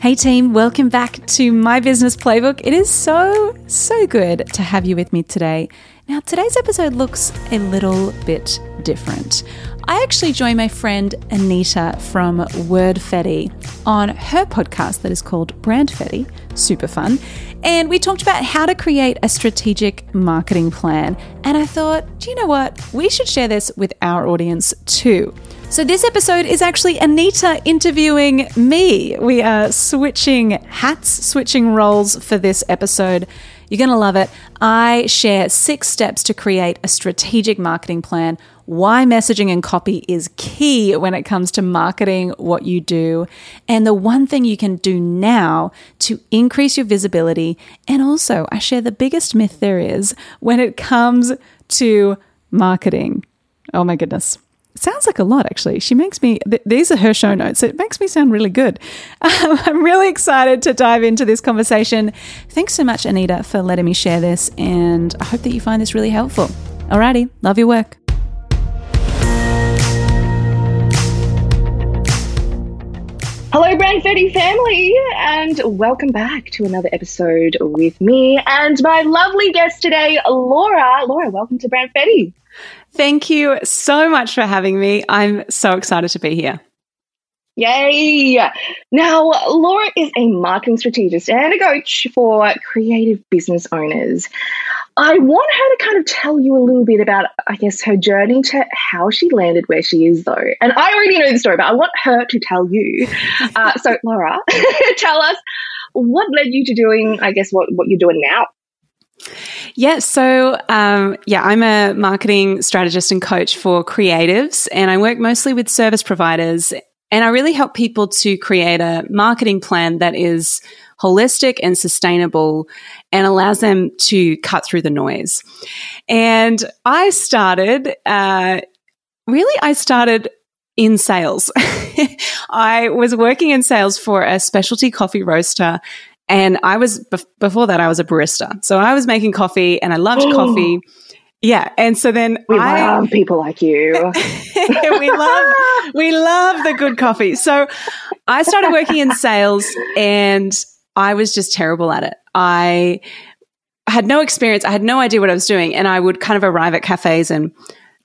Hey team, welcome back to My Business Playbook. It is so, so good to have you with me today. Now, today's episode looks a little bit different. I actually joined my friend Anita from Wordfetti on her podcast that is called Brandfetti. Super fun. And we talked about how to create a strategic marketing plan. And I thought, do you know what? We should share this with our audience too. So, this episode is actually Anita interviewing me. We are switching hats, switching roles for this episode. You're going to love it. I share six steps to create a strategic marketing plan, why messaging and copy is key when it comes to marketing what you do, and the one thing you can do now to increase your visibility. And also, I share the biggest myth there is when it comes to marketing. Oh my goodness sounds like a lot actually. She makes me th- these are her show notes. It makes me sound really good. Um, i'm really excited to dive into this conversation. Thanks so much anita for letting me share this and i hope that you find this really helpful. Alrighty love your work. Hello, Brand Brandfetti family, and welcome back to another episode with me and my lovely guest today, Laura. Laura, welcome to Brand Brandfetti. Thank you so much for having me. I'm so excited to be here. Yay! Now, Laura is a marketing strategist and a coach for creative business owners. I want her to kind of tell you a little bit about, I guess, her journey to how she landed where she is, though. And I already know the story, but I want her to tell you. Uh, so, Laura, tell us what led you to doing, I guess, what, what you're doing now. Yeah, so um, yeah, I'm a marketing strategist and coach for creatives, and I work mostly with service providers. And I really help people to create a marketing plan that is holistic and sustainable and allows them to cut through the noise. And I started, uh, really, I started in sales. I was working in sales for a specialty coffee roaster and I was, before that, I was a barista. So I was making coffee and I loved coffee. Yeah. And so then we I, love people like you. we love, we love the good coffee. So I started working in sales and I was just terrible at it. I had no experience. I had no idea what I was doing. And I would kind of arrive at cafes and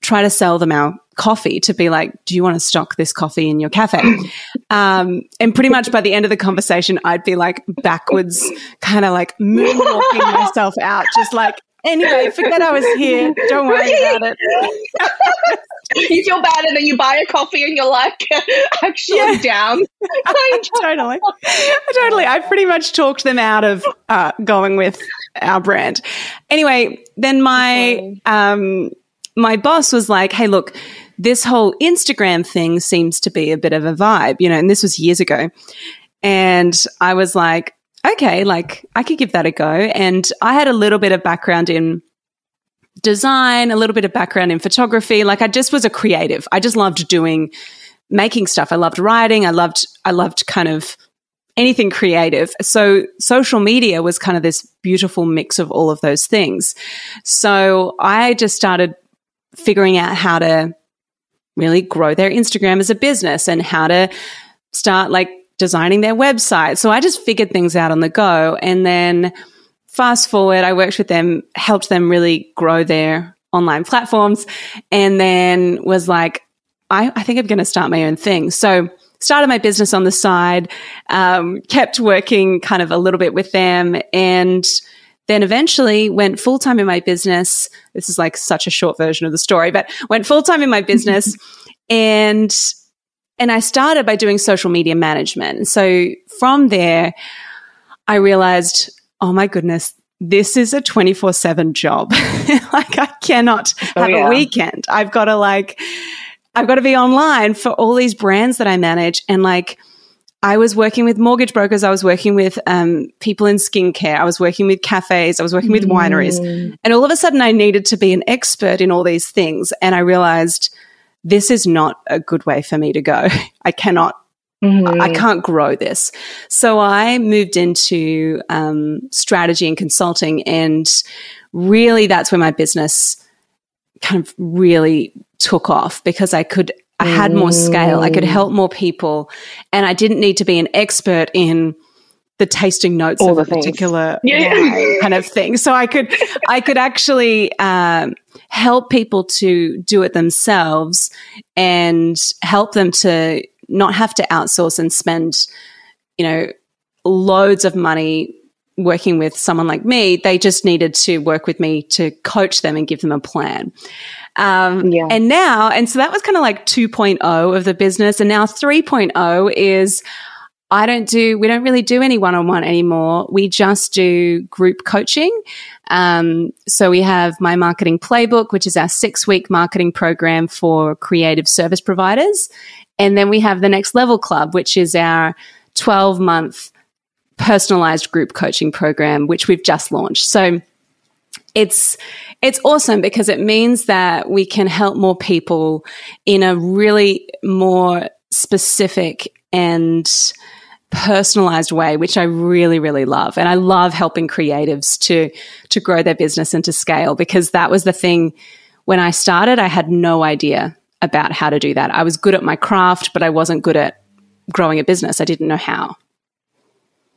try to sell them our coffee to be like, do you want to stock this coffee in your cafe? Um, and pretty much by the end of the conversation, I'd be like backwards, kind of like moonwalking myself out, just like, anyway, forget I was here. Don't worry about it. you feel bad and then you buy a coffee and you're like, actually yeah. down. totally. Totally. I pretty much talked them out of uh, going with our brand. Anyway, then my, um, my boss was like, hey, look, this whole Instagram thing seems to be a bit of a vibe, you know, and this was years ago. And I was like, okay, like I could give that a go. And I had a little bit of background in design, a little bit of background in photography. Like I just was a creative. I just loved doing, making stuff. I loved writing. I loved, I loved kind of anything creative. So social media was kind of this beautiful mix of all of those things. So I just started figuring out how to really grow their Instagram as a business and how to start like designing their website. So I just figured things out on the go. And then fast forward, I worked with them, helped them really grow their online platforms, and then was like, I, I think I'm going to start my own thing. So started my business on the side, um, kept working kind of a little bit with them and then eventually went full time in my business. This is like such a short version of the story, but went full time in my business and and I started by doing social media management. So from there, I realized, oh my goodness, this is a 24 7 job. like I cannot oh, have yeah. a weekend. I've got to like, I've got to be online for all these brands that I manage. And like, I was working with mortgage brokers. I was working with um, people in skincare. I was working with cafes. I was working with wineries. Mm. And all of a sudden, I needed to be an expert in all these things. And I realized this is not a good way for me to go. I cannot. Mm-hmm. I can't grow this. So I moved into um, strategy and consulting, and really that's where my business kind of really took off because I could I had more scale. I could help more people. And I didn't need to be an expert in the tasting notes All of a particular yeah. kind of thing. So I could, I could actually um, help people to do it themselves and help them to not have to outsource and spend, you know, loads of money working with someone like me. They just needed to work with me to coach them and give them a plan. Um, yeah. And now, and so that was kind of like 2.0 of the business. And now 3.0 is I don't do, we don't really do any one on one anymore. We just do group coaching. Um, so we have my marketing playbook, which is our six week marketing program for creative service providers. And then we have the next level club, which is our 12 month personalized group coaching program, which we've just launched. So it's it's awesome because it means that we can help more people in a really more specific and personalized way which I really really love. And I love helping creatives to to grow their business and to scale because that was the thing when I started I had no idea about how to do that. I was good at my craft but I wasn't good at growing a business. I didn't know how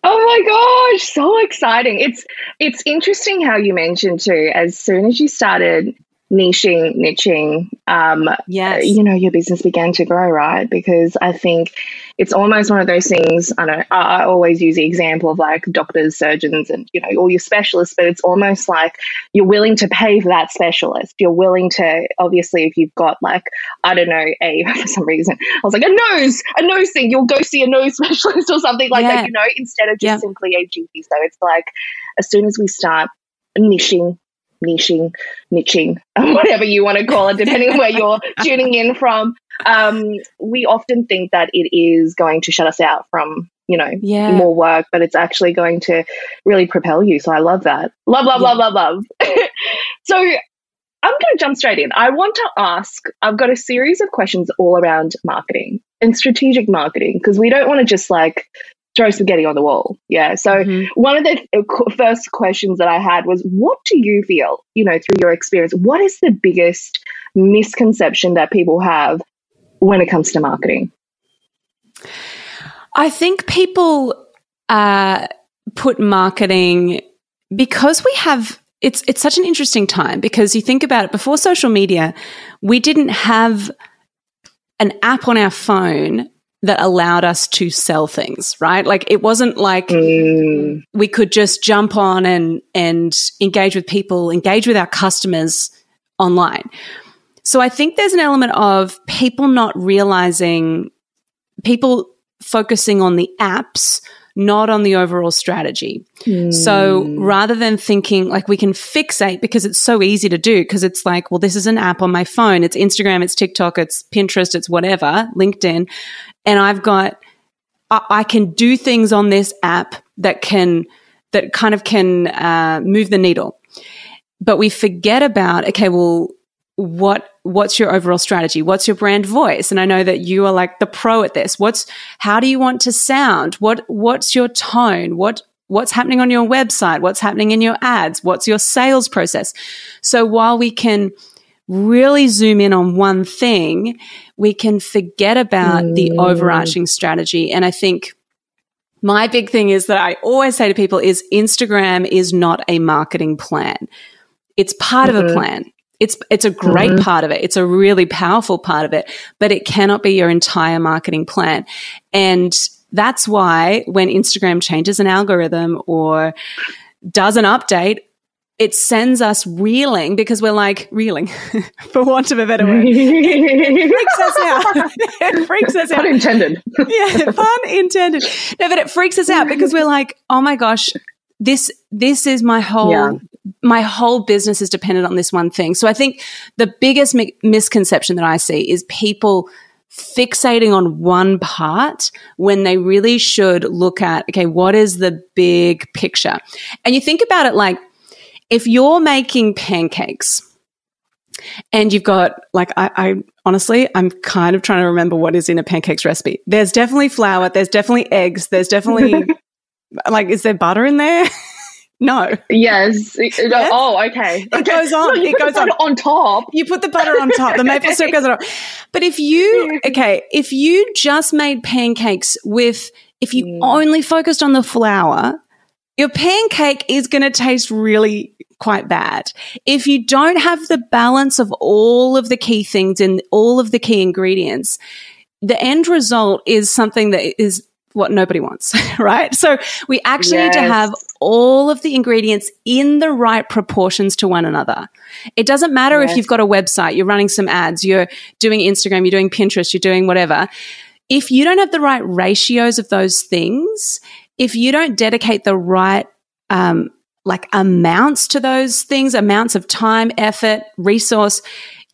Oh my gosh, so exciting. It's it's interesting how you mentioned too, as soon as you started niching, niching, um, yes. you know, your business began to grow, right? Because I think it's almost one of those things. I know I, I always use the example of like doctors, surgeons, and you know, all your specialists, but it's almost like you're willing to pay for that specialist. You're willing to, obviously, if you've got like, I don't know, a for some reason, I was like a nose, a nose thing, you'll go see a nose specialist or something like yeah. that, you know, instead of just yeah. simply a GP. So it's like as soon as we start niching niching, niching, whatever you want to call it, depending on where you're tuning in from. Um, we often think that it is going to shut us out from, you know, yeah. more work, but it's actually going to really propel you. So I love that. Love, love, yeah. love, love, love. so I'm going to jump straight in. I want to ask, I've got a series of questions all around marketing and strategic marketing because we don't want to just like throw spaghetti on the wall. Yeah. So mm-hmm. one of the uh, first questions that I had was, what do you feel, you know, through your experience, what is the biggest misconception that people have when it comes to marketing? I think people uh, put marketing because we have it's it's such an interesting time because you think about it before social media we didn't have an app on our phone that allowed us to sell things, right? Like it wasn't like mm. we could just jump on and and engage with people, engage with our customers online. So I think there's an element of people not realizing people focusing on the apps not on the overall strategy. Mm. So hmm. rather than thinking like we can fixate because it's so easy to do, because it's like, well, this is an app on my phone. It's Instagram, it's TikTok, it's Pinterest, it's whatever, LinkedIn. And I've got, I, I can do things on this app that can, that kind of can uh, move the needle. But we forget about, okay, well, what what's your overall strategy? What's your brand voice? And i know that you are like the pro at this. What's how do you want to sound? What what's your tone? What what's happening on your website? What's happening in your ads? What's your sales process? So while we can really zoom in on one thing we can forget about mm. the overarching strategy. And i think my big thing is that i always say to people is instagram is not a marketing plan. It's part mm-hmm. of a mm-hmm. plan it's it's a great mm-hmm. part of it. It's a really powerful part of it, but it cannot be your entire marketing plan. And that's why when Instagram changes an algorithm or does an update, it sends us reeling because we're like reeling, for want of a better word. It, freaks us out. it freaks us out. Pun intended. yeah, pun intended. No, but it freaks us out because we're like, oh my gosh, this this is my whole yeah. My whole business is dependent on this one thing. So I think the biggest mi- misconception that I see is people fixating on one part when they really should look at, okay, what is the big picture? And you think about it like if you're making pancakes, and you've got like I, I, honestly i'm kind of trying to remember what is in a pancakes recipe there's definitely flour there's definitely eggs there's definitely like is there butter in there no. Yes. yes. Oh, okay. It goes on. it goes on. on top. You put the butter on top. The maple syrup goes on. But if you, okay, if you just made pancakes with, if you mm. only focused on the flour, your pancake is going to taste really quite bad. If you don't have the balance of all of the key things and all of the key ingredients, the end result is something that is what nobody wants, right? So we actually yes. need to have all of the ingredients in the right proportions to one another. It doesn't matter yes. if you've got a website, you're running some ads, you're doing Instagram, you're doing Pinterest, you're doing whatever. If you don't have the right ratios of those things, if you don't dedicate the right um, like amounts to those things, amounts of time, effort, resource,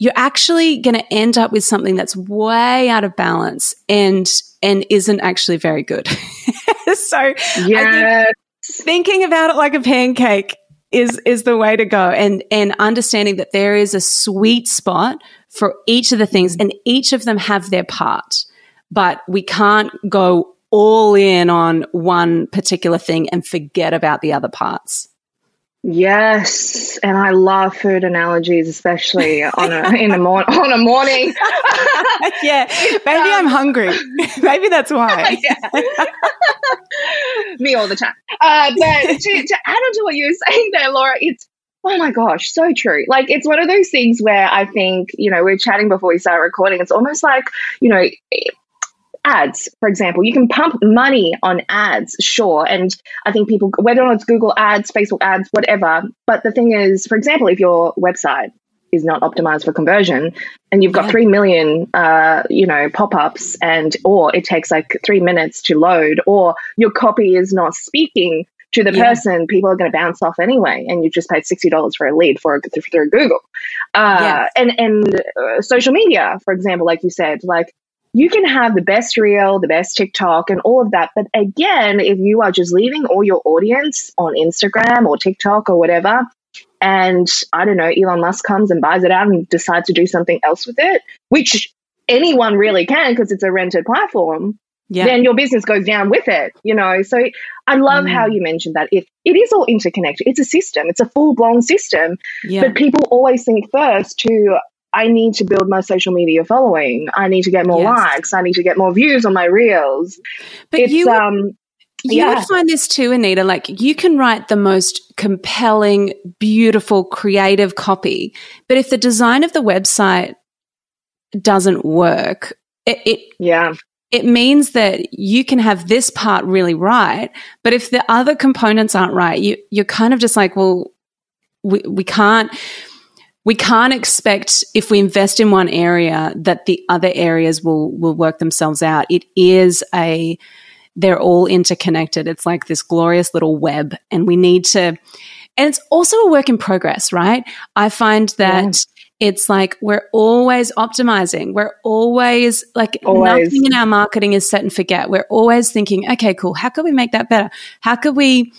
you're actually going to end up with something that's way out of balance and and isn't actually very good. so yeah, thinking about it like a pancake is is the way to go and and understanding that there is a sweet spot for each of the things and each of them have their part but we can't go all in on one particular thing and forget about the other parts Yes, and I love food analogies, especially on a in the morning on a morning. yeah, maybe um, I'm hungry. maybe that's why. Me all the time. Uh, but to, to add on to what you were saying there, Laura, it's oh my gosh, so true. Like it's one of those things where I think you know we we're chatting before we start recording. It's almost like you know ads, for example, you can pump money on ads, sure. And I think people, whether or not it's Google ads, Facebook ads, whatever. But the thing is, for example, if your website is not optimized for conversion and you've got yeah. 3 million uh, you know pop-ups and or it takes like 3 minutes to load or your copy is not speaking to the yeah. person people are going to bounce off anyway and you've just paid $60 for a lead for through google uh, yeah. and and uh, social media for example like you said like you can have the best reel, the best TikTok, and all of that. But again, if you are just leaving all your audience on Instagram or TikTok or whatever, and I don't know, Elon Musk comes and buys it out and decides to do something else with it, which anyone really can because it's a rented platform, yeah. then your business goes down with it, you know. So I love mm. how you mentioned that. If it is all interconnected, it's a system, it's a full blown system. Yeah. But people always think first to I need to build my social media following. I need to get more yes. likes. I need to get more views on my reels. But it's, you, um, you yeah. would find this too, Anita. Like you can write the most compelling, beautiful, creative copy, but if the design of the website doesn't work, it, it yeah it means that you can have this part really right, but if the other components aren't right, you you're kind of just like, well, we we can't we can't expect if we invest in one area that the other areas will will work themselves out. It is a they're all interconnected. It's like this glorious little web and we need to and it's also a work in progress, right? I find that yeah. it's like we're always optimizing. We're always like always. nothing in our marketing is set and forget. We're always thinking, okay, cool. How could we make that better? How could we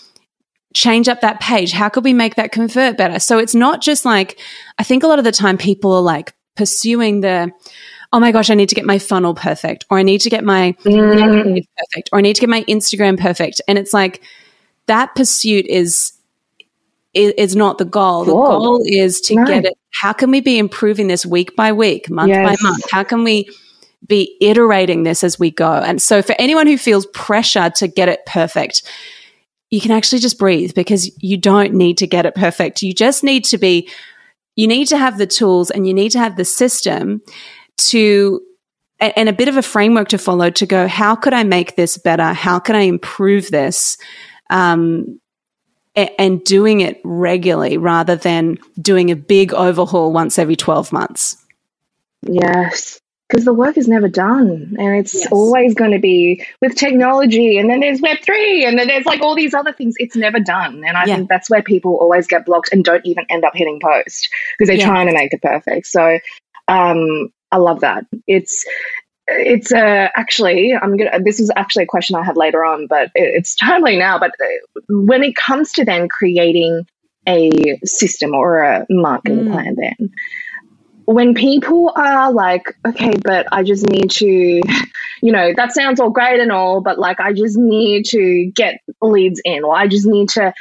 change up that page? How could we make that convert better? So it's not just like, I think a lot of the time people are like pursuing the, oh my gosh, I need to get my funnel perfect, or I need to get my mm. perfect, or I need to get my Instagram perfect. And it's like that pursuit is is, not the goal. Cool. The goal is to nice. get it. How can we be improving this week by week, month yes. by month? How can we be iterating this as we go? And so for anyone who feels pressure to get it perfect, you can actually just breathe because you don't need to get it perfect. You just need to be, you need to have the tools and you need to have the system to, and a bit of a framework to follow to go, how could I make this better? How can I improve this? Um, and doing it regularly rather than doing a big overhaul once every 12 months. Yes because the work is never done and it's yes. always going to be with technology and then there's web3 and then there's like all these other things it's never done and i yeah. think that's where people always get blocked and don't even end up hitting post because they're yeah. trying to make it perfect so um, i love that it's it's uh, actually i'm gonna this is actually a question i had later on but it's timely now but uh, when it comes to then creating a system or a marketing mm. plan then when people are like okay but i just need to you know that sounds all great and all but like i just need to get leads in or i just need to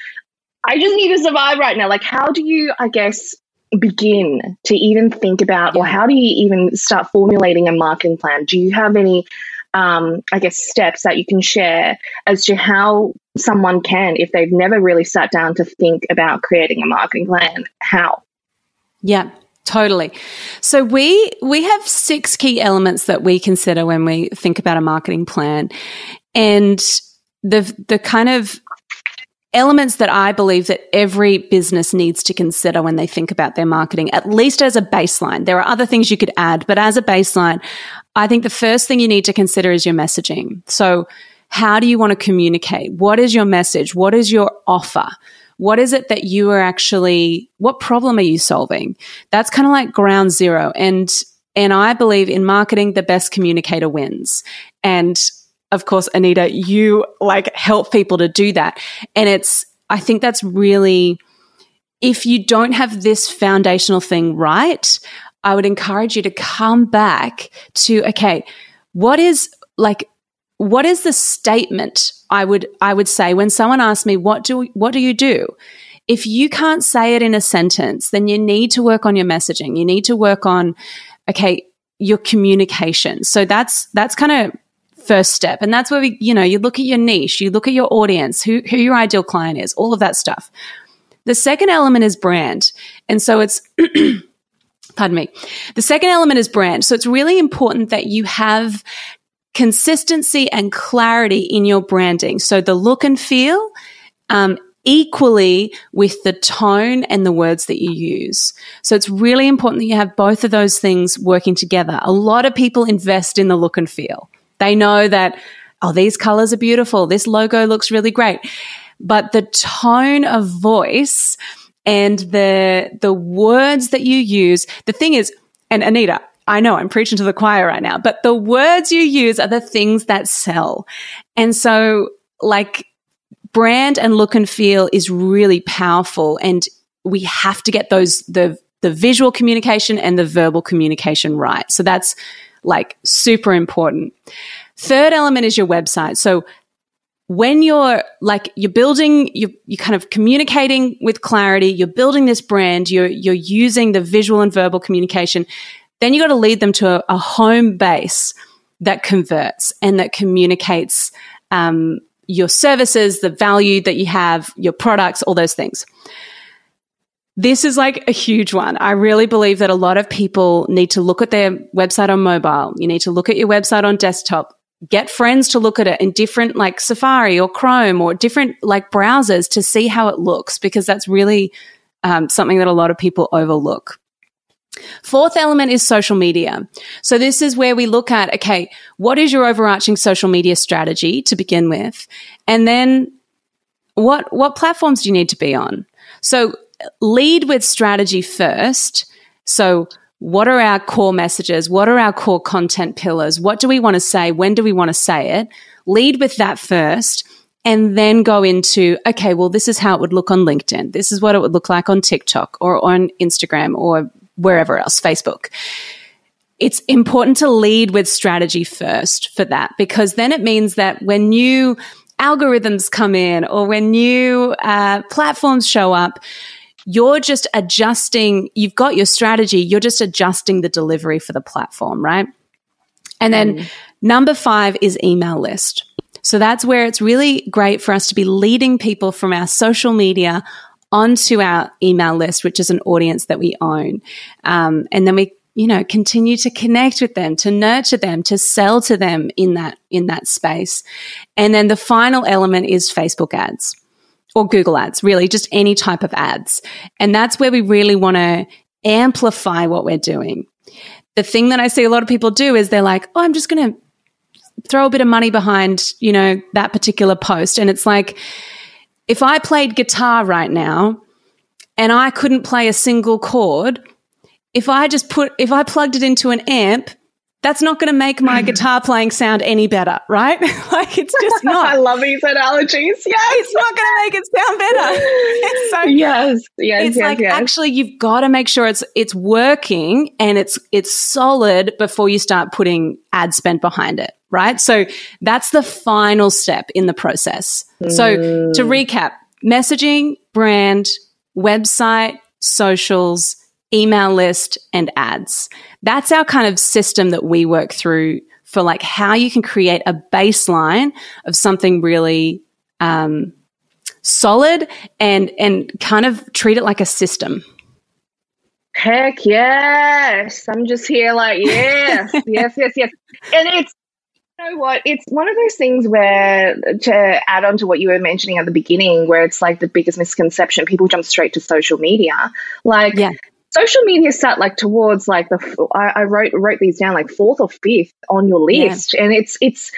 i just need to survive right now like how do you i guess begin to even think about, or how do you even start formulating a marketing plan? Do you have any, um, I guess, steps that you can share as to how someone can, if they've never really sat down to think about creating a marketing plan, how? Yeah, Totally. So we we have six key elements that we consider when we think about a marketing plan. And the the kind of elements that I believe that every business needs to consider when they think about their marketing, at least as a baseline. There are other things you could add, but as a baseline, I think the first thing you need to consider is your messaging. So, how do you want to communicate? What is your message? What is your offer? What is it that you are actually, what problem are you solving? That's kind of like ground zero. And, and I believe in marketing, the best communicator wins. And of course, Anita, you like help people to do that. And it's, I think that's really, if you don't have this foundational thing right, I would encourage you to come back to, okay, what is like, what is the statement I would, I would say when someone asks me, what do, what do you do? If you can't say it in a sentence, then you need to work on your messaging. You need to work on, okay, your communication. So that's, that's kind of first step. And that's where we, you know, you look at your niche, you look at your audience, who, who your ideal client is, all of that stuff. The second element is brand. And so it's, pardon me. The second element is brand. So it's really important that you have consistency and clarity in your branding. So the look and feel, um, equally with the tone and the words that you use. So it's really important that you have both of those things working together. A lot of people invest in the look and feel. They know that, oh, these colors are beautiful. This logo looks really great. But the tone of voice and the, the words that you use, the thing is, and Anita, I know I'm preaching to the choir right now, but the words you use are the things that sell. And so like brand and look and feel is really powerful and we have to get those, the, the visual communication and the verbal communication right. So that's like super important. Third element is your website. So when you're like you're building you're, you're kind of communicating with clarity you're building this brand you're you're using the visual and verbal communication then you got to lead them to a, a, home base that converts and that communicates um, your services the value that you have your products all those things this is like a huge one. I really believe that a lot of people need to look at their website on mobile. You need to look at your website on desktop. Get friends to look at it in different like Safari or Chrome or different like browsers to see how it looks because that's really um, something that a lot of people overlook. Fourth element is social media. So this is where we look at, okay, what is your overarching social media strategy to begin with? And then what, what platforms do you need to be on? So lead with strategy first. So, what are our core messages? What are our core content pillars? What do we want to say? When do we want to say it? Lead with that first and then go into, okay, well, this is how it would look on LinkedIn. This is what it would look like on TikTok or on Instagram or wherever else, Facebook. It's important to lead with strategy first for that because then it means that when new algorithms come in or when new uh, platforms show up, you're just adjusting, you've got your strategy, you're just adjusting the delivery for the platform, right? And then mm. number five is email list. So that's where it's really great for us to be leading people from our social media onto our email list, which is an audience that we own. Um, and then we, you know, continue to connect with them, to nurture them, to sell to them in that, in that space. And then the final element is Facebook ads or Google ads, really, just any type of ads. And that's where we really want to amplify what we're doing. The thing that I see a lot of people do is they're like, oh, I'm just going to throw a bit of money behind, you know, that particular post. And it's like, if I played guitar right now and I couldn't play a single chord, if I just put, if I plugged it into an amp that's not going to make my guitar playing sound any better, right? like it's just not. I love these analogies. Yes. It's not going to make it sound better. It's so Yes, yes, it's yes, like yes. actually you've got to make sure it's it's working and it's it's solid before you start putting ad spend behind it, right? So that's the final step in the process. So to recap, messaging, brand, website, socials, email list and ads. That's our kind of system that we work through for like how you can create a baseline of something really um, solid and and kind of treat it like a system. Heck yes. I'm just here like, yes, yes, yes, yes. And it's, know what? It's one of those things where, to add on to what you were mentioning at the beginning, where it's like the biggest misconception, people jump straight to social media. Like, Yeah. social media sat like towards like the, I wrote, wrote these down like fourth or fifth on your Yeah. list. And it's, it's,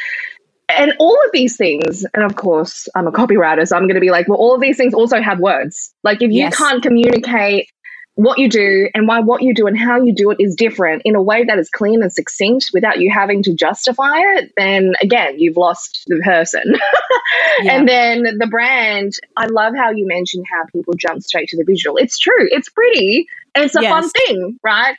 and all of these things, and of course, I'm a copywriter, so I'm going to be like, well, all of these things also have words. Like, if you Yes. can't communicate what you do and why what you do and how you do it is different in a way that is clean and succinct without you having to justify it, then again, you've lost the person. Yeah. And then the brand, I love how you mentioned how people jump straight to the visual. It's true, it's pretty, and it's a fun thing, right?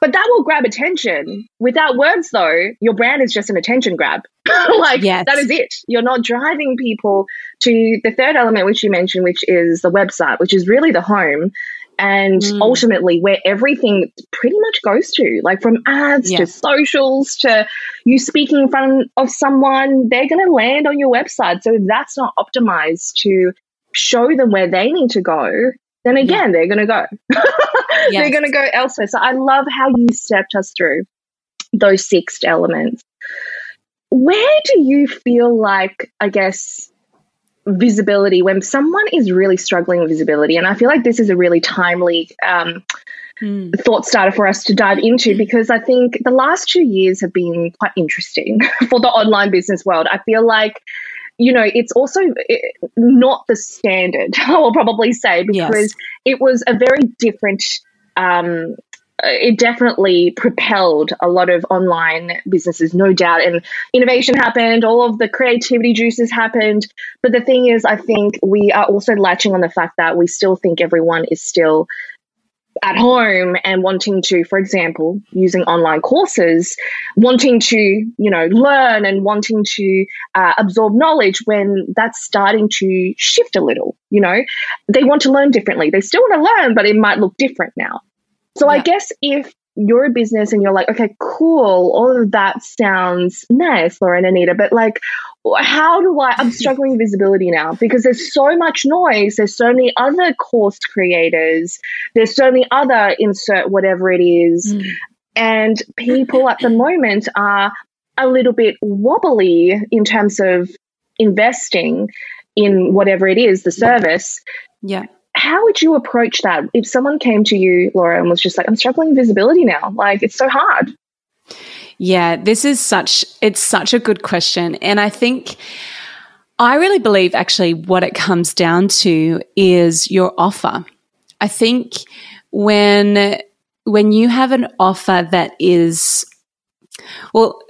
But that will grab attention. Without words, though, your brand is just an attention grab. like, Yes. that is it. You're not driving people to the third element, which you mentioned, which is the website, which is really the home and Mm. ultimately where everything pretty much goes to like from ads Yeah. to socials to you speaking in front of someone they're going to land on your website. So if that's not optimized to show them where they need to go then again they're going to go. They're going to go elsewhere. So i love how you stepped us through those six elements. Where do you feel like i guess visibility when someone is really struggling with visibility and i feel like this is a really timely um, Mm. thought starter for us to dive into because i think the last two years have been quite interesting for the online business world i feel like you know it's also not the standard i will probably say Yes. because it was a very different um, it definitely propelled a lot of online businesses, no doubt. And innovation happened, all of the creativity juices happened. But the thing is, I think we are also latching on the fact that we still think everyone is still at home and wanting to, for example, using online courses, wanting to, you know, learn and wanting to uh, absorb knowledge when that's starting to shift a little, you know, they want to learn differently. They still want to learn, but it might look different now. So I guess if you're a business and you're like, okay, cool, all of that sounds nice, Laura and Anita, but like, how do I? I'm struggling with visibility now because there's so much noise. There's so many other course creators. There's so many other insert whatever it is. Mm. And people at the moment are a little bit wobbly in terms of investing in whatever it is, the service Yeah. How would you approach that if someone came to you, Laura, and was just like, I'm struggling with visibility now? Like, it's so hard. Yeah, this is such it's such a good question and I think I really believe actually what it comes down to is your offer. I think when when you have an offer that is well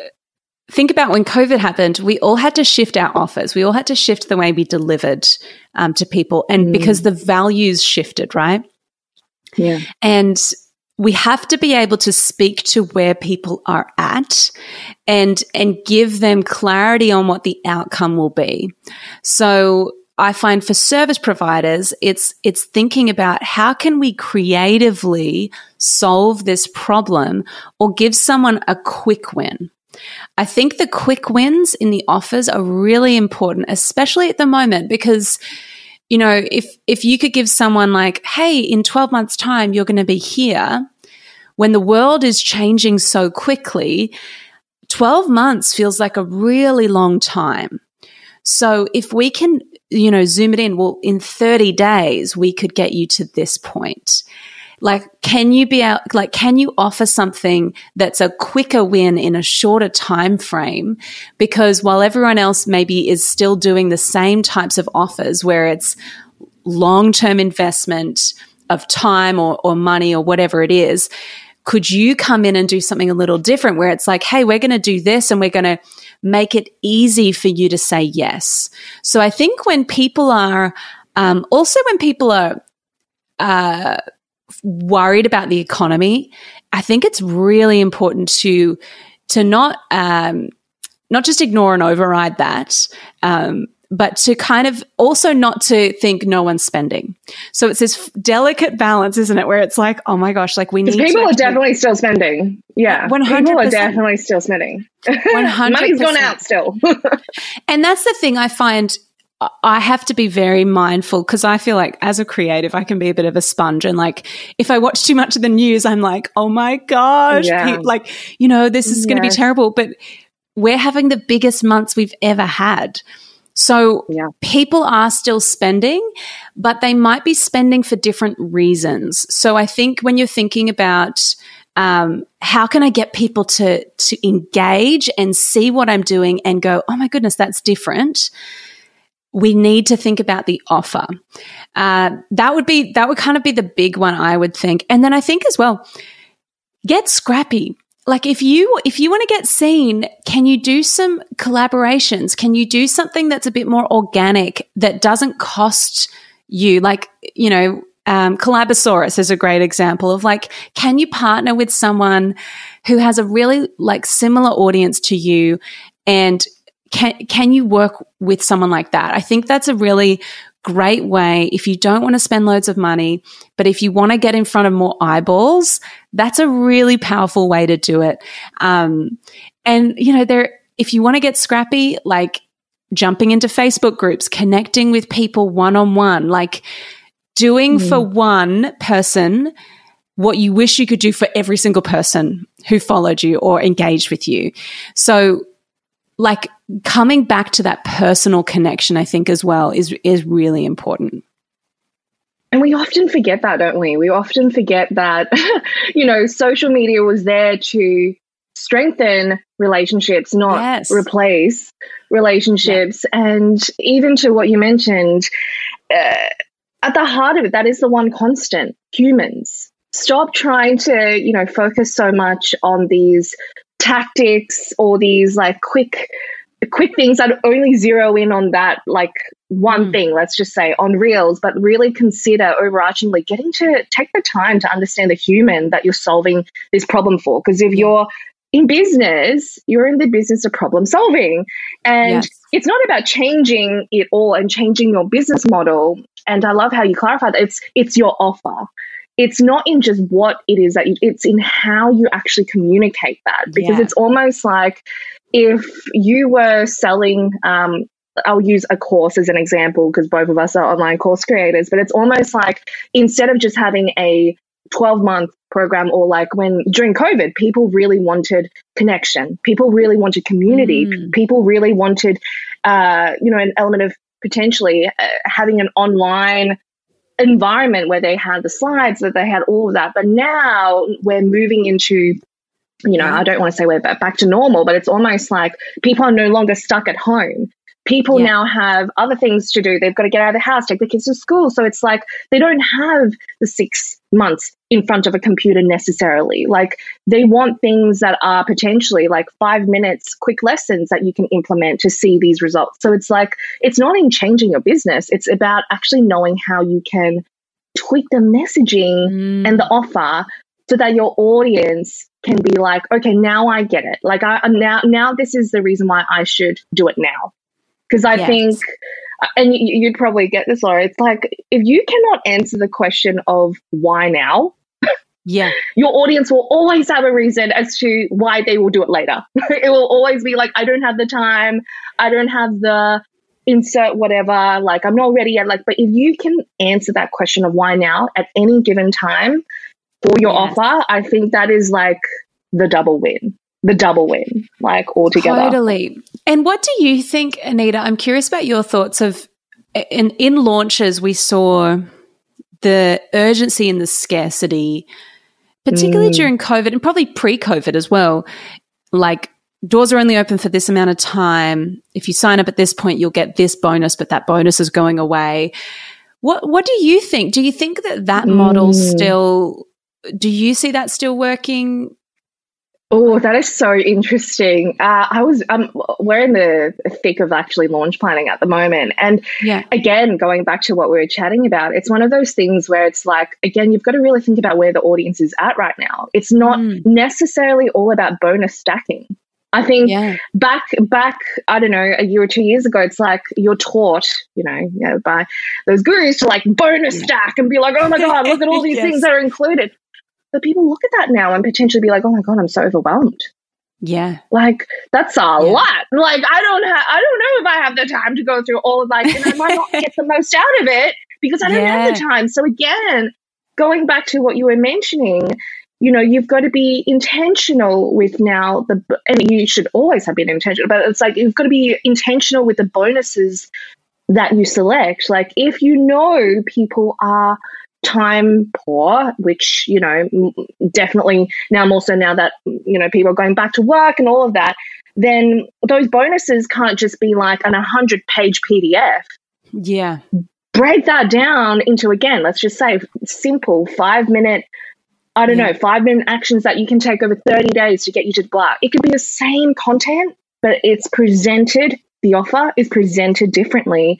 think about when COVID happened, we all had to shift our offers. We all had to shift the way we delivered um, to people, and Mm. because the values shifted, right? Yeah. And we have to be able to speak to where people are at and and give them clarity on what the outcome will be. So I find for service providers it's it's thinking about how can we creatively solve this problem or give someone a quick win. I think the quick wins in the offers are really important especially at the moment because you know, if if you could give someone like, "Hey, in 12 months time you're going to be here," when the world is changing so quickly, 12 months feels like a really long time. So if we can, you know, zoom it in, well, in 30 days we could get you to this point. Like, can you be out, like, can you offer something that's a quicker win in a shorter time frame? Because while everyone else maybe is still doing the same types of offers where it's long term investment of time or, or money or whatever it is, could you come in and do something a little different where it's like, hey, we're going to do this and we're going to make it easy for you to say yes. So I think when people are, um, also when people are, uh, worried about the economy, I think it's really important to to not um, not just ignore and override that, um, but to kind of also not to think no one's spending. So it's this delicate balance, isn't it? Where it's like, oh my gosh, like we need people are definitely still spending. Yeah, 100%. people are definitely still spending. One hundred money's gone out still. and that's the thing I find. I have to be very mindful because I feel like as a creative, I can be a bit of a sponge. And like, if I watch too much of the news, I'm like, oh my gosh, yeah. like, you know, this is going to be terrible. But we're having the biggest months we've ever had. So yeah. people are still spending, but they might be spending for different reasons. So I think when you're thinking about um, how can I get people to to engage and see what I'm doing and go, oh my goodness, that's different. We need to think about the offer. Uh, that would be that would kind of be the big one I would think, and then I think as well, get scrappy. Like if you if you want to get seen can you do some collaborations? Can you do something that's a bit more organic that doesn't cost you? Like you know um, Collabosaurus is a great example of like can you partner with someone who has a really like similar audience to you and can can you work with someone like that i think that's a really great way if you don't want to spend loads of money, but if you want to get in front of more eyeballs, that's a really powerful way to do it. Um, and you know, there, if you want to get scrappy, like jumping into Facebook groups, connecting with people one on one, like doing mm. for one person what you wish you could do for every single person who followed you or engaged with you. So like coming back to that personal connection, I think as well is is really important. And we often forget that, don't we? We often forget that, you know, social media was there to strengthen relationships, not yes. replace relationships. Yeah. And even to what you mentioned, uh, at the heart of it, that is the one constant humans. Stop trying to, you know, focus so much on these tactics or these like quick quick things that only zero in on that like one mm. thing let's just say on reels but really consider overarchingly getting to take the time to understand the human that you're solving this problem for. Because if you're in business you're in the business of problem solving. And yes. it's not about changing it all and changing your business model. And i love how you clarified that. It's it's your offer it's not in just what it is that you, it's in how you actually communicate that because yeah. it's almost like if you were selling um, I'll use a course as an example because both of us are online course creators, but it's almost like instead of just having a 12 month program or like when during COVID, people really wanted connection, people really wanted community, mm. people really wanted, uh, you know, an element of potentially uh, having an online environment where they had the slides, that they had all of that. But now we're moving into you know, I don't want to say we're back to normal, but it's almost like people are no longer stuck at home. People yeah. now have other things to do. They've got to get out of the house, take the kids to school. So it's like they don't have the six months in front of a computer necessarily. Like they want things that are potentially like five minutes quick lessons that you can implement to see these results. So it's like, it's not in changing your business, it's about actually knowing how you can tweak the messaging mm. and the offer so that your audience can be like, okay, now I get it. Like I now now this is the reason why I should do it now. Because I yes. think and you'd probably get this, Laura. It's like if you cannot answer the question of why now, yeah, your audience will always have a reason as to why they will do it later. it will always be like, I don't have the time, I don't have the insert whatever, like I'm not ready yet. Like, but if you can answer that question of why now at any given time, for your yes. offer, I think that is like the double win. The double win, like altogether. Totally. And what do you think, Anita? I'm curious about your thoughts of in in launches we saw the urgency and the scarcity, particularly mm. during COVID and probably pre-COVID as well. Like doors are only open for this amount of time. If you sign up at this point, you'll get this bonus, but that bonus is going away. What What do you think? Do you think that that model mm. still do you see that still working Oh, that is so interesting. Uh, I was, um, we're in the thick of actually launch planning at the moment. And yeah. again, going back to what we were chatting about, it's one of those things where it's like, again, you've got to really think about where the audience is at right now. It's not mm. necessarily all about bonus stacking. I think yeah. back back I don't know a year or two years ago, it's like you're taught, you know, you know by those gurus to like bonus stack and be like, oh my god, look at all these yes. things that are included. But people look at that now and potentially be like, oh my God, I'm so overwhelmed. Yeah. Like that's a yeah. lot. Like I don't have I don't know if I have the time to go through all of like and I might not get the most out of it because I don't yeah. have the time. So again, going back to what you were mentioning, you know, you've got to be intentional with now the and you should always have been intentional, but it's like you've got to be intentional with the bonuses that you select. Like if you know people are time poor, which, you know, definitely now more so now that, you know, people are going back to work and all of that, then those bonuses can't just be like an 100 page PDF. Yeah. Break that down into, again, let's just say simple five minute, I don't yeah. know, five minute actions that you can take over 30 days to get you to the black. It could be the same content, but it's presented the offer is presented differently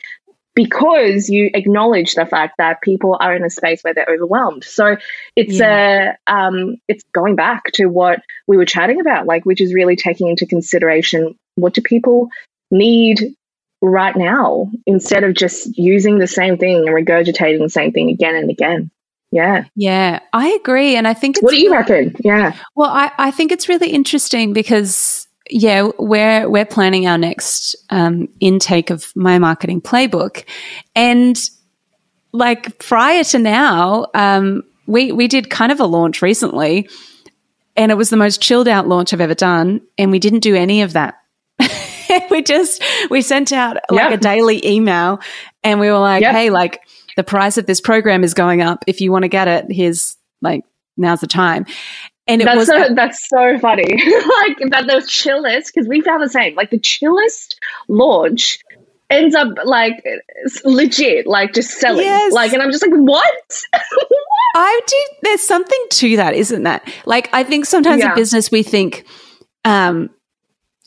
because you acknowledge the fact that people are in a space where they're overwhelmed. So it's yeah. a um, it's going back to what we were chatting about, like which is really taking into consideration what do people need right now instead of just using the same thing and regurgitating the same thing again and again. Yeah. Yeah, I agree. And I think What do you reckon? Yeah. Well, I, I think it's really interesting because yeah, we're we're planning our next um, intake of my marketing playbook, and like prior to now, um, we we did kind of a launch recently, and it was the most chilled out launch I've ever done, and we didn't do any of that. we just we sent out like yep. a daily email, and we were like, yep. hey, like the price of this program is going up. If you want to get it, here's like now's the time. And it that's was so, that's so funny. like that those chillest because we found the same. Like the chillest launch ends up like legit, like just selling. Yes. Like, and I'm just like, what? I do. There's something to that, isn't that? Like, I think sometimes yeah. in business we think um,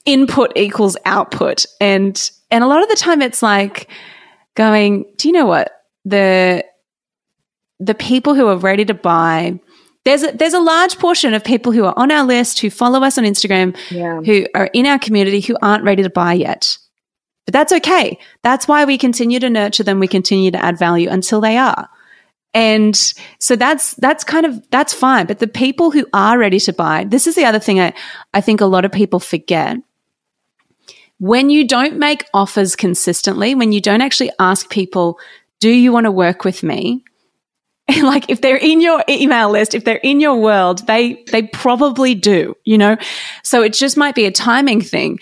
input equals output, and and a lot of the time it's like going, do you know what the the people who are ready to buy there's a, there's a large portion of people who are on our list who follow us on Instagram yeah. who are in our community who aren't ready to buy yet. But that's okay. That's why we continue to nurture them. We continue to add value until they are. And so that's that's kind of that's fine. But the people who are ready to buy, this is the other thing I, I think a lot of people forget. When you don't make offers consistently, when you don't actually ask people, do you want to work with me? like if they're in your email list, if they're in your world, they they probably do, you know? So it just might be a timing thing.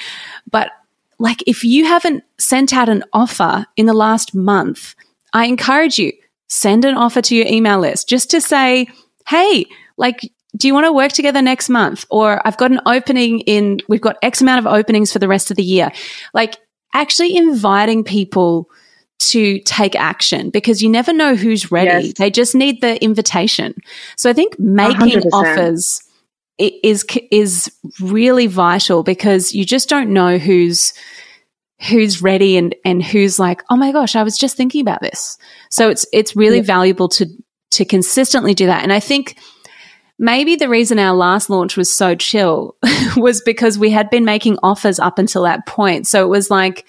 But like if you haven't sent out an offer in the last month, I encourage you send an offer to your email list just to say, "Hey, like do you want to work together next month? Or I've got an opening in, we've got X amount of openings for the rest of the year. Like actually inviting people to take action because you never know who's ready. Yes. They just need the invitation. So I think making 100%. offers is is really vital because you just don't know who's who's ready and and who's like, "Oh my gosh, I was just thinking about this." So it's it's really yeah. valuable to to consistently do that. And I think maybe the reason our last launch was so chill was because we had been making offers up until that point. So it was like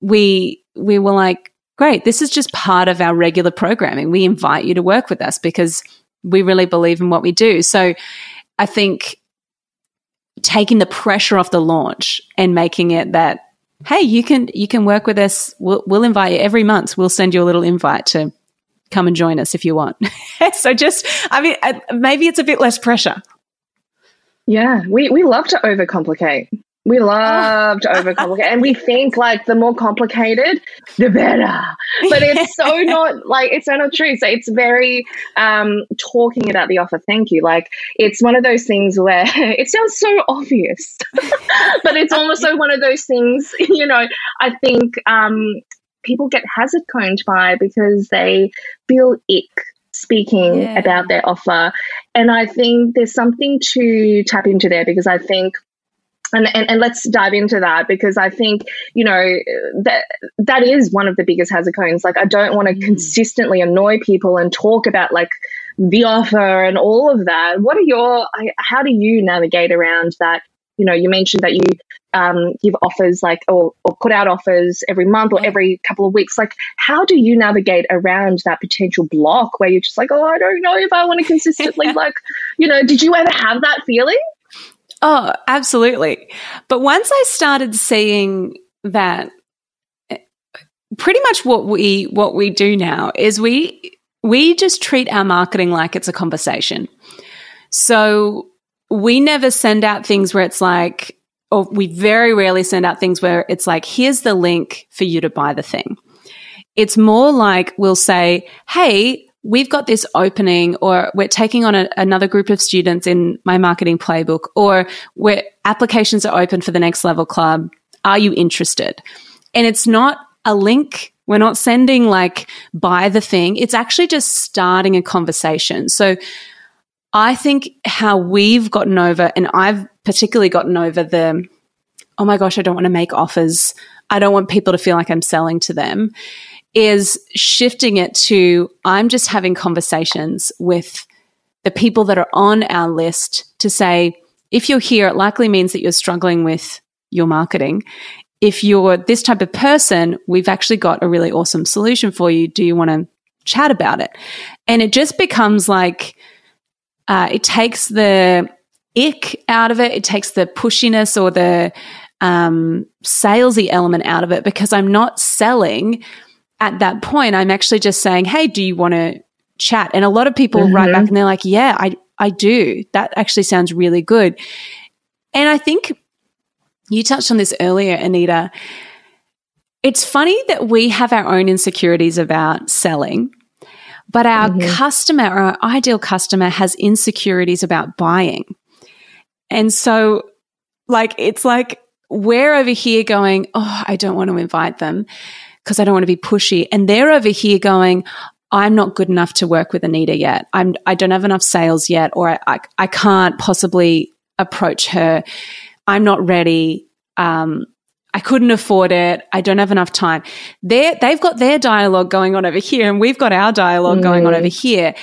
we we were like, great, this is just part of our regular programming. We invite you to work with us because we really believe in what we do. So I think taking the pressure off the launch and making it that hey you can you can work with us. We'll, we'll invite you every month. We'll send you a little invite to come and join us if you want. So just i mean maybe it's a bit less pressure. Yeah we we love to overcomplicate we love to overcomplicate, and we think like the more complicated, the better. But it's so not like it's so not true. So it's very um, talking about the offer. Thank you. Like it's one of those things where it sounds so obvious, but it's also one of those things. You know, I think um, people get hazard coned by because they feel ick speaking yeah. about their offer. And I think there's something to tap into there because I think and, and, and let's dive into that because I think you know that that is one of the biggest hazard cones. Like I don't want to mm. consistently annoy people and talk about like the offer and all of that. What are your how do you navigate around that? You know, you mentioned that you um, give offers like or, or put out offers every month or every couple of weeks. Like, how do you navigate around that potential block where you're just like, oh, I don't know if I want to consistently like, you know, did you ever have that feeling? Oh, absolutely. But once I started seeing that eh, pretty much what we what we do now is we we just treat our marketing like it's a conversation. So we never send out things where it's like or we very rarely send out things where it's like here's the link for you to buy the thing. It's more like we'll say, "Hey, we've got this opening or we're taking on a, another group of students in my marketing playbook or where applications are open for the next level club. Are you interested? And it's not a link. We're not sending like buy the thing. It's actually just starting a conversation. So I think how we've gotten over, and I've particularly gotten over the, oh my gosh, I don't want to make offers. I don't want people to feel like I'm selling to them is shifting it to I'm just having conversations with the people that are on our list to say, if you're here, it likely means that you're struggling with your marketing. If you're this type of person, we've actually got a really awesome solution for you. Do you want to chat about it? And it just becomes like, uh, it takes the ick out of it. It takes the pushiness or the um, salesy element out of it because I'm not selling at that point, I'm actually just saying, Hey, do you want to chat? And a lot of people mm-hmm. write back and they're like, Yeah, I, I do. That actually sounds really good. And I think you touched on this earlier, Anita. It's funny that we have our own insecurities about selling, but our mm-hmm. customer, our ideal customer, has insecurities about buying. And so, like, it's like we're over here going, Oh, I don't want to invite them because I don't want to be pushy. And they're over here going, I'm not good enough to work with Anita yet. I'm, I don't have enough sales yet, or I, I, I can't possibly approach her. I'm not ready. Um, I couldn't afford it. I don't have enough time. they they've got their dialogue going on over here and we've got our dialogue mm. going on over mm. here.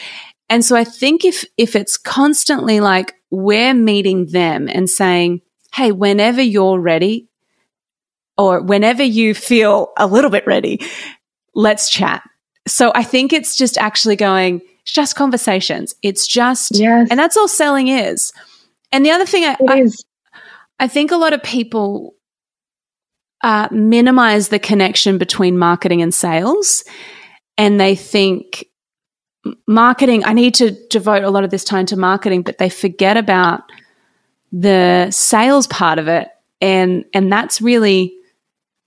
And so I think if, if it's constantly like we're meeting them and saying, Hey, whenever you're ready, or whenever you feel a little bit ready, let's chat. So I think it's just actually going, it's just conversations. It's just, yes. and that's all selling is. And the other thing I, I, I, think a lot of people uh, minimize the connection between marketing and sales. And they think marketing, I need to devote a lot of this time to marketing, but they forget about the sales part of it. And, and that's really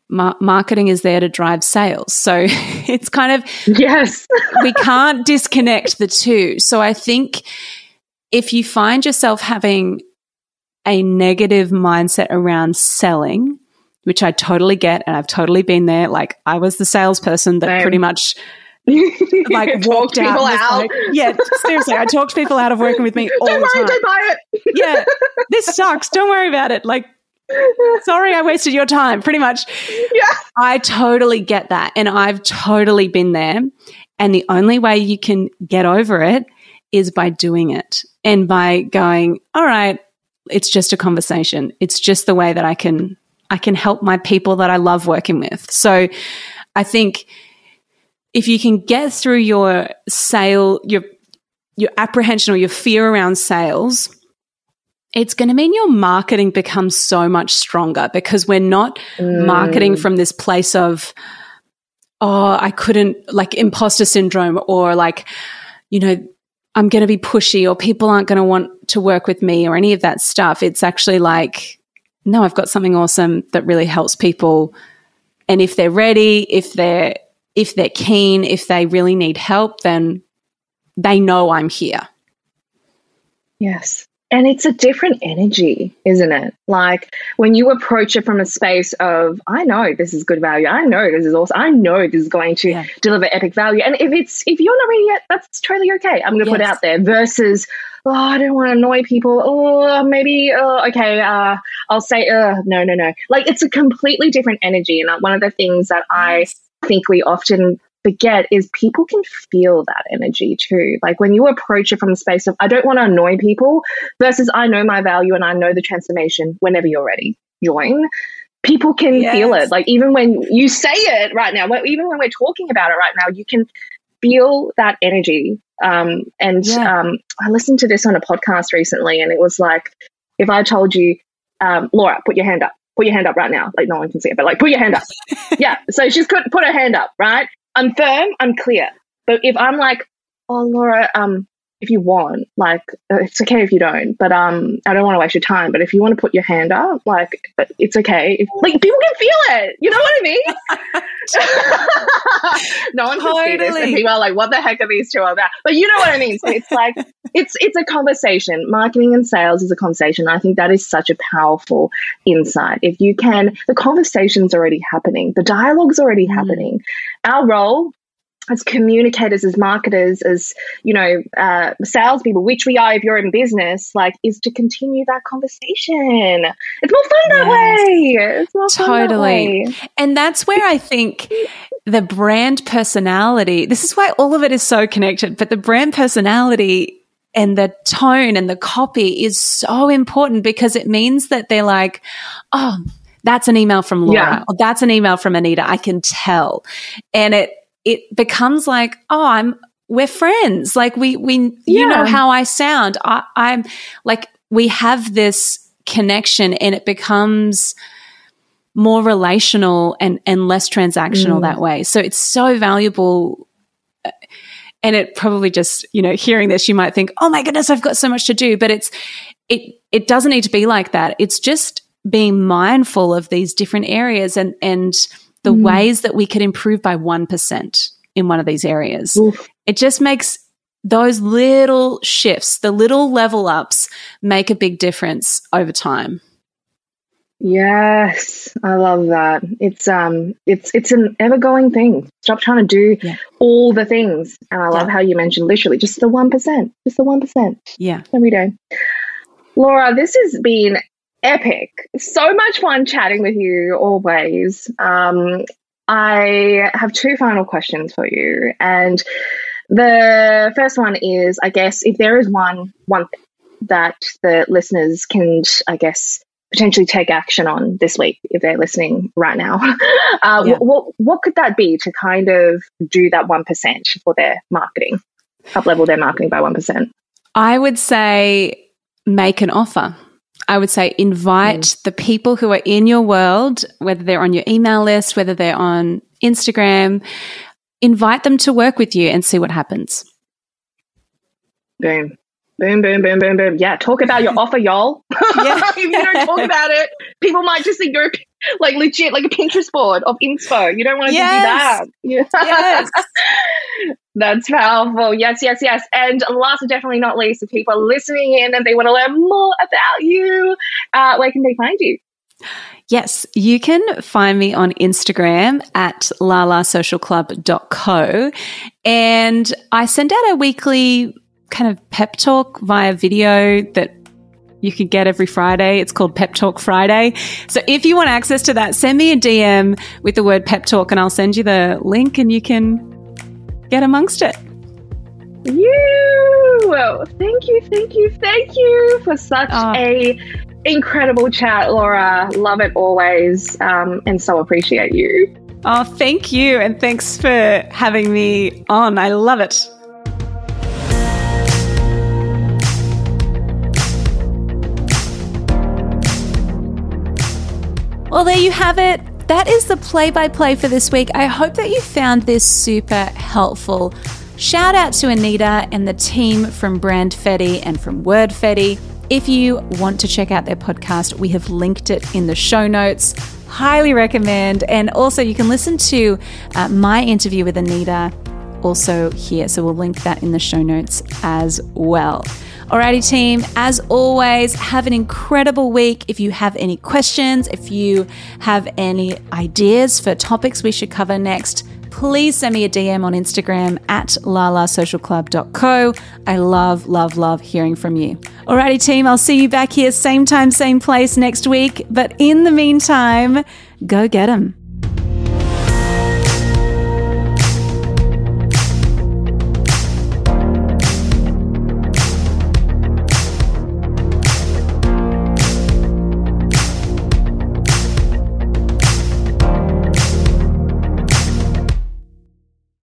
mar- marketing is there to drive sales. So it's kind of, yes, we can't disconnect the two. So I think if you find yourself having a negative mindset around selling, which I totally get, and I've totally been there. Like I was the salesperson that Same. pretty much like walked out. out. Like, yeah, seriously, I talked people out of working with me all don't the worry, time. Don't buy it. yeah, this sucks. Don't worry about it. Like Sorry, I wasted your time. Pretty much. Yeah. I totally get that. And I've totally been there. And the only way you can get over it is by doing it and by going, all right, it's just a conversation. It's just the way that I can I can help my people that I love working with. So I think if you can get through your sale, your your apprehension or your fear around sales it's going to mean your marketing becomes so much stronger because we're not mm. marketing from this place of, oh, I couldn't, like imposter syndrome or like, you know, I'm going to be pushy or people aren't going to want to work with me or any of that stuff. It's actually like, no, I've got something awesome that really helps people. And if they're ready, if they're, if they're keen, if they really need help, then they know I'm here. Yes. And it's a different energy, isn't it? Like when you approach it from a space of, I know this is good value. I know this is awesome. I know this is going to yeah. deliver epic value. And if it's if you're not ready yet, that's totally okay. I'm going to yes. put it out there. Versus, oh, I don't want to annoy people. Oh, maybe. Oh, okay. Uh, I'll say, uh, no, no, no. Like it's a completely different energy. And one of the things that I think we often forget is people can feel that energy too. Like when you approach it from the space of, I don't want to annoy people versus I know my value and I know the transformation whenever you're ready, join. People can yes. feel it. Like even when you say it right now, even when we're talking about it right now, you can feel that energy. Um, and yeah. um, I listened to this on a podcast recently and it was like, if I told you, um, Laura, put your hand up, put your hand up right now. Like no one can see it, but like put your hand up. yeah. So she's put, put her hand up, right? I'm firm, I'm clear. But if I'm like, oh, Laura, um, if you want, like, uh, it's okay if you don't, but um, I don't want to waste your time. But if you want to put your hand up, like, it's okay. If, like, people can feel it. You know what I mean? no one totally. can see this, and people are like, "What the heck are these two about?" But you know what I mean. So it's like, it's it's a conversation. Marketing and sales is a conversation. I think that is such a powerful insight. If you can, the conversation's already happening. The dialogue's already mm. happening. Our role as communicators, as marketers, as you know, uh, salespeople, which we are if you're in business, like, is to continue that conversation. It's more fun that way. It's more totally. That way. And that's where I think the brand personality. This is why all of it is so connected. But the brand personality and the tone and the copy is so important because it means that they're like, oh. That's an email from Laura. Yeah. Or that's an email from Anita. I can tell. And it it becomes like, oh, I'm we're friends. Like we we yeah. you know how I sound. I, I'm like we have this connection and it becomes more relational and and less transactional mm. that way. So it's so valuable and it probably just, you know, hearing this you might think, "Oh my goodness, I've got so much to do." But it's it it doesn't need to be like that. It's just being mindful of these different areas and and the mm. ways that we could improve by 1% in one of these areas. Oof. It just makes those little shifts, the little level ups make a big difference over time. Yes, I love that. It's um it's it's an ever going thing. Stop trying to do yeah. all the things. And I love yeah. how you mentioned literally just the 1%, just the 1%. Yeah. Every day. Laura, this has been epic. So much fun chatting with you always. Um, I have two final questions for you. And the first one is I guess if there is one one that the listeners can I guess potentially take action on this week if they're listening right now. Uh, yeah. what, what could that be to kind of do that 1% for their marketing, up level their marketing by 1%? I would say make an offer. I would say invite mm. the people who are in your world, whether they're on your email list, whether they're on Instagram, invite them to work with you and see what happens. Boom. Boom, boom, boom, boom, boom. Yeah, talk about your offer, y'all. Yeah. if you don't talk about it, people might just think you're like legit, like a Pinterest board of info. You don't want to yes. do that. Yes. That's powerful. Yes, yes, yes. And last but definitely not least, if people are listening in and they want to learn more about you, uh, where can they find you? Yes, you can find me on Instagram at lalasocialclub.co. And I send out a weekly kind of pep talk via video that you can get every Friday. It's called Pep Talk Friday. So if you want access to that, send me a DM with the word pep talk and I'll send you the link and you can get amongst it. You, thank you, thank you, thank you for such oh. a incredible chat, Laura. Love it always, um, and so appreciate you. Oh, thank you, and thanks for having me on. I love it. Well, there you have it. That is the play by play for this week. I hope that you found this super helpful. Shout out to Anita and the team from Brandfetti and from Wordfetti. If you want to check out their podcast, we have linked it in the show notes. Highly recommend. And also, you can listen to uh, my interview with Anita also here. So we'll link that in the show notes as well. Alrighty, team, as always, have an incredible week. If you have any questions, if you have any ideas for topics we should cover next, please send me a DM on Instagram at lalasocialclub.co. I love, love, love hearing from you. Alrighty, team, I'll see you back here, same time, same place next week. But in the meantime, go get them.